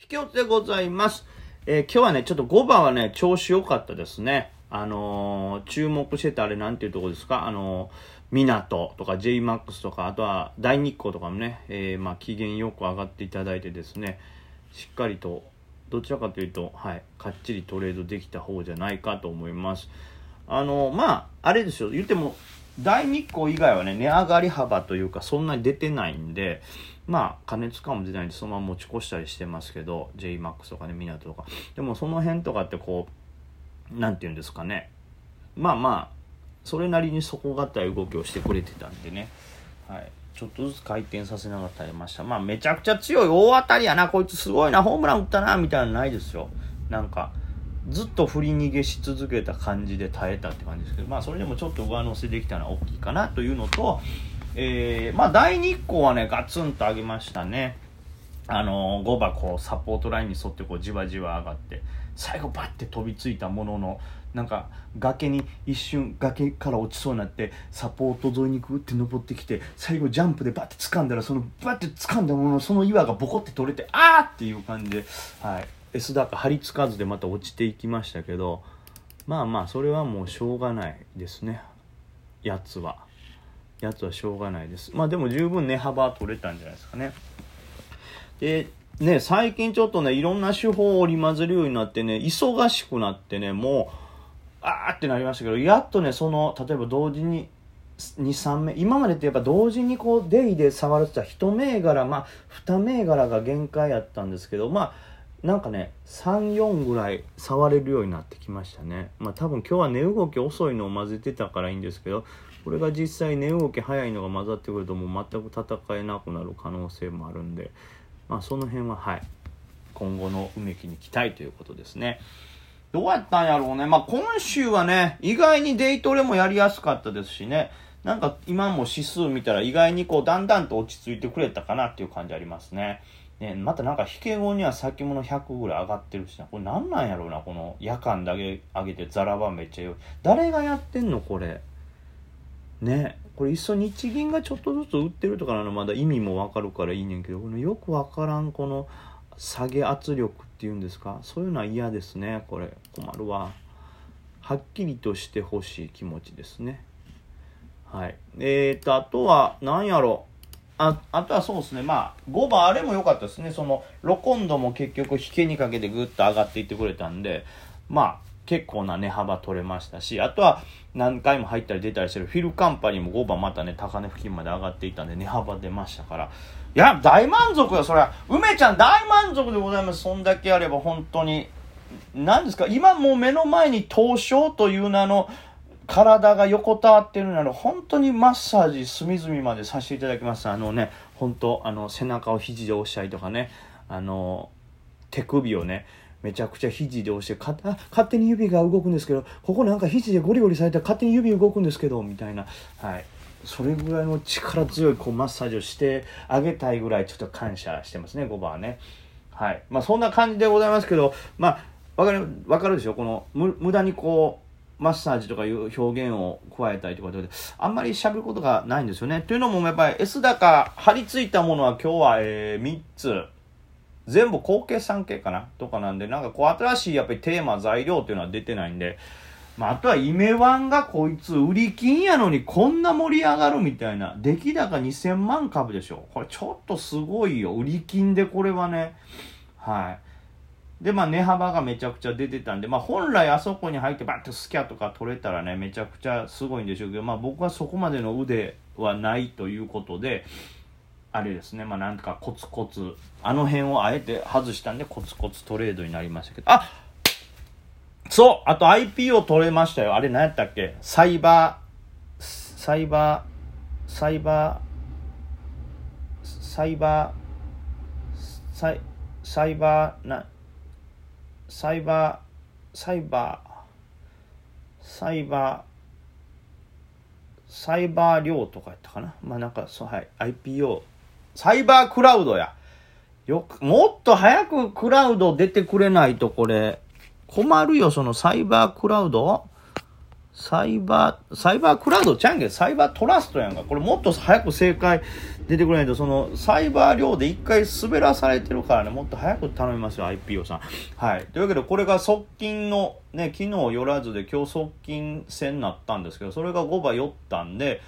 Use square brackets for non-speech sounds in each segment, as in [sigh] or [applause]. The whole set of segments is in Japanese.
引き落ちでございます。えー今日はね、ちょっと5番はね、調子良かったですね。あのー注目してたあれなんていうとこですか？あのー港とか JMAX とか、あとは大日光とかもね、えーまあ、機嫌よく上がっていただいてですね、しっかりと、どちらかというと、はい、かっちりトレードできた方じゃないかと思います。あのーまあ、あれですよ、言っても、大日光以外はね、値上がり幅というか、そんなに出てないんで、まあ、加熱感も出ないんで、そのまま持ち越したりしてますけど、JMAX とかね、港とか。でも、その辺とかってこう、なんていうんですかね。まあまあ、それなりに底堅い動きをしてくれてたんでね。はい。ちょっとずつ回転させながら耐えました。まあ、めちゃくちゃ強い大当たりやな、こいつすごいな、ホームラン打ったな、みたいなのないですよ。なんか、ずっと振り逃げし続けた感じで耐えたって感じですけど、まあ、それでもちょっと上乗せできたのは大きいかなというのと、えー、まあ、大日光はね、ガツンと上げましたね。あのー、5番こうサポートラインに沿ってこうじわじわ上がって最後バッて飛びついたもののなんか崖に一瞬崖から落ちそうになってサポート沿いにグって登ってきて最後ジャンプでバッて掴んだらそのバッて掴んだもののその岩がボコって取れてあーっていう感じで、はい、S 高張り付かずでまた落ちていきましたけどまあまあそれはもうしょうがないですね。やつは。やつはしょうがないです。まあでも十分値幅は取れたんじゃないですかね。で、ね、最近ちょっとね、いろんな手法を織り交ぜるようになってね、忙しくなってね、もう、あーってなりましたけど、やっとね、その、例えば同時に、2、3名、今までってやっぱ同時にこう、デイで触るって言ったら、1銘柄、まあ、2銘柄が限界やったんですけど、まあ、なんかね、3、4ぐらい触れるようになってきましたね。まあ多分今日は値動き遅いのを混ぜてたからいいんですけど、これが実際値動き早いのが混ざってくるともう全く戦えなくなる可能性もあるんで、まあその辺ははい、今後の梅木に期待ということですね。どうやったんやろうね。まあ今週はね、意外にデイトレもやりやすかったですしね、なんか今も指数見たら意外にこうだんだんと落ち着いてくれたかなっていう感じありますね。ね、またなんか引け後には先物100ぐらい上がってるしな。これなんなんやろうな、この夜間だけ上げてザラバめっちゃよ。誰がやってんのこれ？ね。これいっそ日銀がちょっとずつ売ってるとかなの？まだ意味もわかるからいいねんけど、このよくわからんこの下げ圧力っていうんですか？そういうのは嫌ですね、これ。困るわ。はっきりとしてほしい気持ちですね。はい。えーと、あとは、なんやろう？ああとはそうですね、まあ、5番あれも良かったですね、その、ロコンドも結局引けにかけてぐっと上がっていってくれたんで、まあ、結構な値幅取れましたし、あとは何回も入ったり出たりしてるフィルカンパニーも5番またね、高値付近まで上がっていたんで値幅出ましたから、いや、大満足よ、そりゃ。梅ちゃん大満足でございます。そんだけあれば本当に。何ですか？今もう目の前に凍傷という名の体が横たわってるなら本当にマッサージ隅々までさせていただきます。あのね本当あの背中を肘で押したりとかね。あの手首をねめちゃくちゃ肘で押してかあ勝手に指が動くんですけどここなんか肘でゴリゴリされたら勝手に指動くんですけどみたいな。はい。それぐらいの力強いこうマッサージをしてあげたいぐらいちょっと感謝してますね5番はね。はい。まあそんな感じでございますけどまあわかるわかるでしょ？この無駄にこうマッサージとかいう表現を加えたりとかで、あんまり喋ることがないんですよね。というのも、やっぱり S 高張り付いたものは今日は、えー、3つ。全部後継産系かな？とかなんで、なんかこう新しいやっぱりテーマ、材料っていうのは出てないんで、まあ、あとはイメワンがこいつ売り金やのにこんな盛り上がるみたいな。出来高2000万株でしょ。これちょっとすごいよ。売り金でこれはね。はい。で、まあ、値幅がめちゃくちゃ出てたんで、まあ、本来あそこに入ってバッとスキャとか取れたらね、めちゃくちゃすごいんでしょうけど、まあ、僕はそこまでの腕はないということで、あれですね、まあ、なんかコツコツ、あの辺をあえて外したんで、コツコツトレードになりましたけど、あそうあと IPO 取れましたよ。あれ何やったっけ？サイバー、サイバー、サイバー、サイバー、サイ、サイバー、な、サイバー、サイバー、サイバー、サイバー量とかやったかな？まあなんか、そう、はい、IPO、サイバークラウドや。よく、もっと早くクラウド出てくれないとこれ、困るよ、そのサイバークラウドサイバー、サイバークラウドちゃんけ？ん、サイバートラストやんか。これもっと早く正解出てくれないと、その、サイバー量で一回滑らされてるからね、もっと早く頼みますよ、IPO さん。はい。というわけで、これが側近の、ね、昨日寄らずで今日側近戦になったんですけど、それが5番寄ったんで、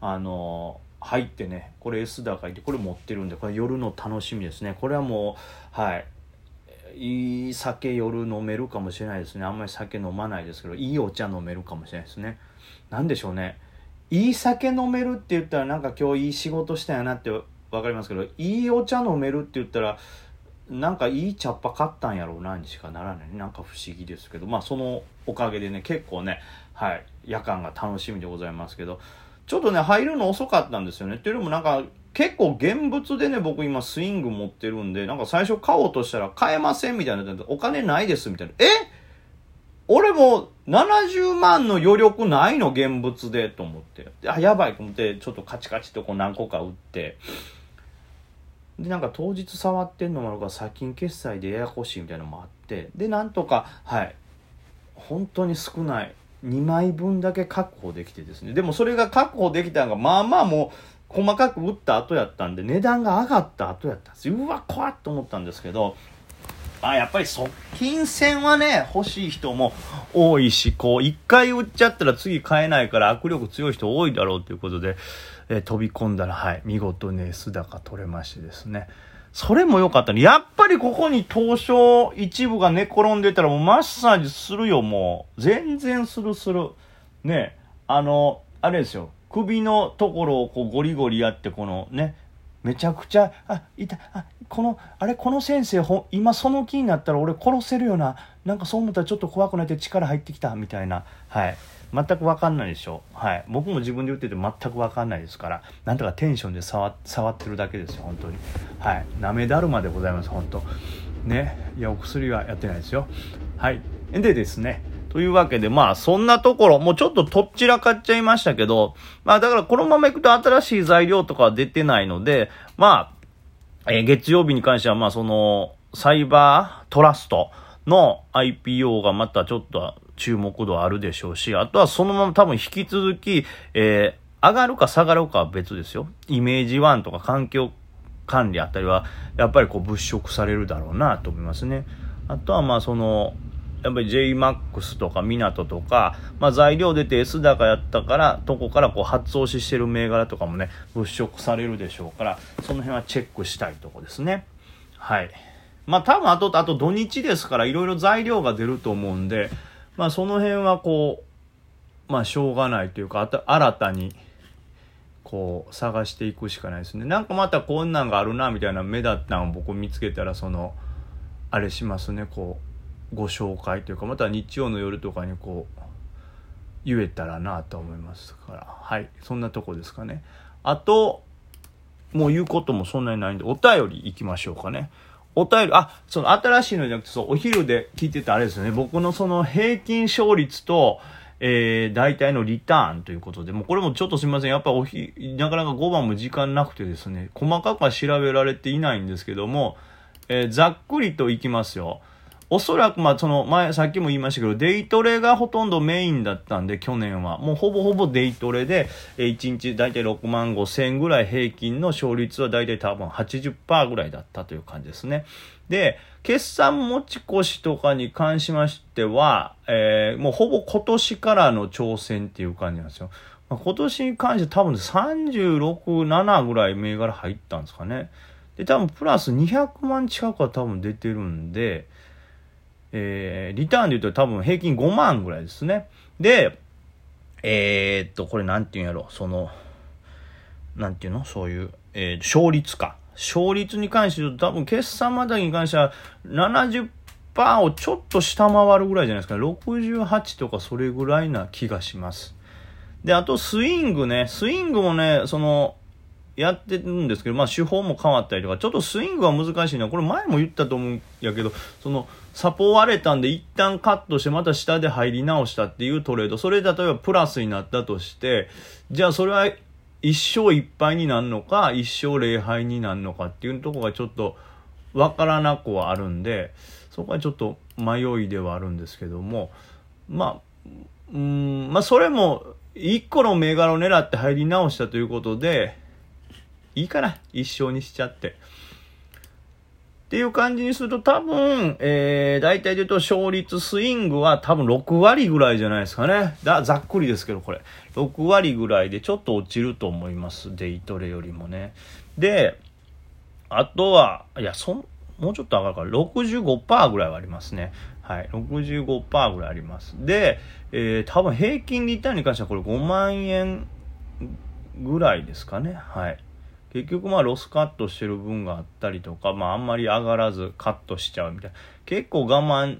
あのー、入ってね、これ S 高いって、これ持ってるんで、これ夜の楽しみですね。これはもう、はい。いい酒夜飲めるかもしれないですね。あんまり酒飲まないですけどいいお茶飲めるかもしれないですね。何でしょうね。いい酒飲めるって言ったらなんか今日いい仕事したやなって分かりますけどいいお茶飲めるって言ったらなんかいい茶っ葉買ったんやろうなにしかならない。なんか不思議ですけど。まあそのおかげでね結構ねはい夜間が楽しみでございますけど。ちょっとね入るの遅かったんですよね。っていうのもなんか結構現物でね、僕今スイング持ってるんで、なんか最初買おうとしたら買えませんみたいな、お金ないですみたいな。え？俺も70万の余力ないの現物でと思って。あ、やばいと思って、ちょっとカチカチとこう何個か打って。で、なんか当日触ってんのもあるから、先金決済でややこしいみたいなのもあって。で、なんとか、はい。本当に少ない。2枚分だけ確保できてですね。でもそれが確保できたのが、まあまあもう、細かく打った後やったんで、値段が上がった後やったんです。うわ、怖っと思ったんですけど、あ、やっぱり側近戦はね、欲しい人も多いし、こう、一回売っちゃったら次買えないから握力強い人多いだろうということで、えー、飛び込んだら、はい、見事ね、須高取れましてですね。それも良かったね。やっぱりここに東証一部が寝転んでたらもうマッサージするよ、もう。全然するする。ね、あの、あれですよ。首のところをこうゴリゴリやってこのねめちゃくちゃあいたあこのあれこの先生ほ今その気になったら俺殺せるよな。なんかそう思ったらちょっと怖くなって力入ってきたみたいな。はい。全く分かんないでしょ。はい。僕も自分で言ってて全く分かんないですから。なんとかテンションで触触ってるだけですよ本当に。はい。なめだるまでございます本当。ね。いやお薬はやってないですよ。はい。でですね。というわけで、まあ、そんなところ、もうちょっととっちらかっちゃいましたけど、まあ、だからこのままいくと新しい材料とかは出てないので、まあ、えー、月曜日に関しては、まあ、その、サイバートラストの IPO がまたちょっと注目度あるでしょうし、あとはそのまま多分引き続き、えー、上がるか下がるかは別ですよ。イメージ1とか環境管理あたりは、やっぱりこう物色されるだろうなと思いますね。あとはまあその、やっぱり JMAX とか港とか、まあ、材料出て S 高やったから、とこからこう発押ししてる銘柄とかもね、物色されるでしょうから、その辺はチェックしたいとこですね。はい。まあ多分あと、あと土日ですから、いろいろ材料が出ると思うんで、まあその辺はこう、まあしょうがないというか、新たに、こう探していくしかないですね。なんかまたこんなんがあるな、みたいな目立ったのを僕見つけたら、その、あれしますね、こう、ご紹介というかまた日曜の夜とかにこう言えたらなと思いますからはいそんなとこですかねあともう言うこともそんなにないんでお便りいきましょうかねお便り、あ、その新しいのじゃなくて、そう、お昼で聞いてたあれですよね。僕のその平均勝率と、えー、大体のリターンということで、もうこれもちょっとすみません。やっぱおひ、なかなか5番も時間なくてですね、細かくは調べられていないんですけども、えー、ざっくりといきますよ。おそらく、まあ、その前、さっきも言いましたけど、デイトレがほとんどメインだったんで、去年は。もうほぼほぼデイトレで、え1日大体6万5千ぐらい平均の勝率は大体多分80%ぐらいだったという感じですね。で、決算持ち越しとかに関しましては、えー、もうほぼ今年からの挑戦っていう感じなんですよ。まあ、今年に関して多分36、7ぐらい銘柄入ったんですかね。で、多分プラス200万近くは多分出てるんで、えー、リターンで言うと多分平均5万ぐらいですね。で、えー、っと、これなんて言うんやろ、その、なんていうの？そういう、えー、勝率か。勝率に関して言うと多分決算までに関しては70%をちょっと下回るぐらいじゃないですか。68とかそれぐらいな気がします。で、あとスイングね。スイングもね、その、やってるんですけど、まあ手法も変わったりとか、ちょっとスイングは難しいな。これ前も言ったと思うんやけど、その、サポ割れたんで一旦カットしてまた下で入り直したっていうトレード。それ例えばプラスになったとして、じゃあそれは一勝一敗になるのか、一勝零敗になるのかっていうとこがちょっとわからなくはあるんで、そこはちょっと迷いではあるんですけども、まあ、うん、まあそれも、一個の銘柄を狙って入り直したということで、いいかな。一生にしちゃって。っていう感じにすると多分、えー、大体で言うと勝率スイングは多分6割ぐらいじゃないですかね。だ、ざっくりですけどこれ。6割ぐらいでちょっと落ちると思います。デイトレよりもね。で、あとは、いや、そん、もうちょっと上がるから、65%ぐらいはありますね。はい。65%ぐらいあります。で、えー、多分平均リターンに関してはこれ5万円ぐらいですかね。はい。結局まあロスカットしてる分があったりとか、まああんまり上がらずカットしちゃうみたいな。結構我慢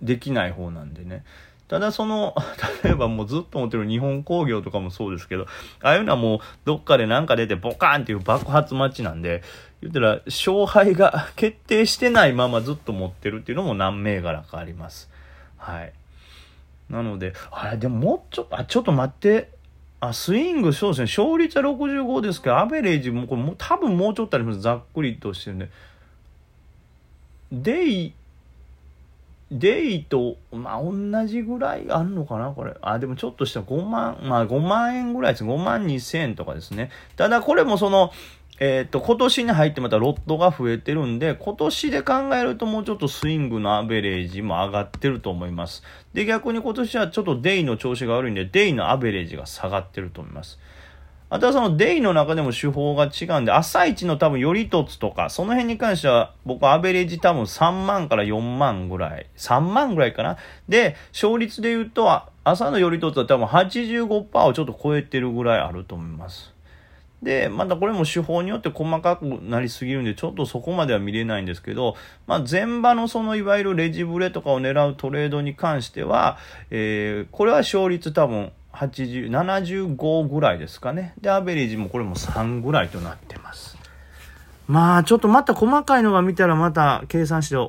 できない方なんでね。ただその、[laughs] 例えばもうずっと持ってる日本工業とかもそうですけど、ああいうのはもうどっかでなんか出てボカーンっていう爆発待ちなんで、言ったら勝敗が [laughs] 決定してないままずっと持ってるっていうのも何銘柄かあります。はい。なので、あれ、でももうちょっと、あ、ちょっと待って、あ、スイング、そうですね。勝率は65ですけど、アベレージも、これも多分もうちょっとあります。ざっくりとしてるんで。デイ、デイと、まあ、同じぐらいあるのかなこれ。あ、でもちょっとした5万、まあ、5万円ぐらいです。5万2千円とかですね。ただ、これもその、えっ、と、今年に入ってまたロットが増えてるんで、今年で考えるともうちょっとスイングのアベレージも上がってると思います。で、逆に今年はちょっとデイの調子が悪いんで、デイのアベレージが下がってると思います。あとはそのデイの中でも手法が違うんで、朝一の多分よりとつとか、その辺に関しては僕はアベレージ多分3万から4万ぐらい、3万ぐらいかな。で、勝率で言うと、朝のよりとつは多分85%をちょっと超えてるぐらいあると思います。で、またこれも手法によって細かくなりすぎるんで、ちょっとそこまでは見れないんですけど、まあ、前場のそのいわゆるレジブレとかを狙うトレードに関しては、えー、これは勝率多分80、75ぐらいですかね。で、アベレージもこれも3ぐらいとなってます。まあ、ちょっとまた細かいのが見たらまた計算してお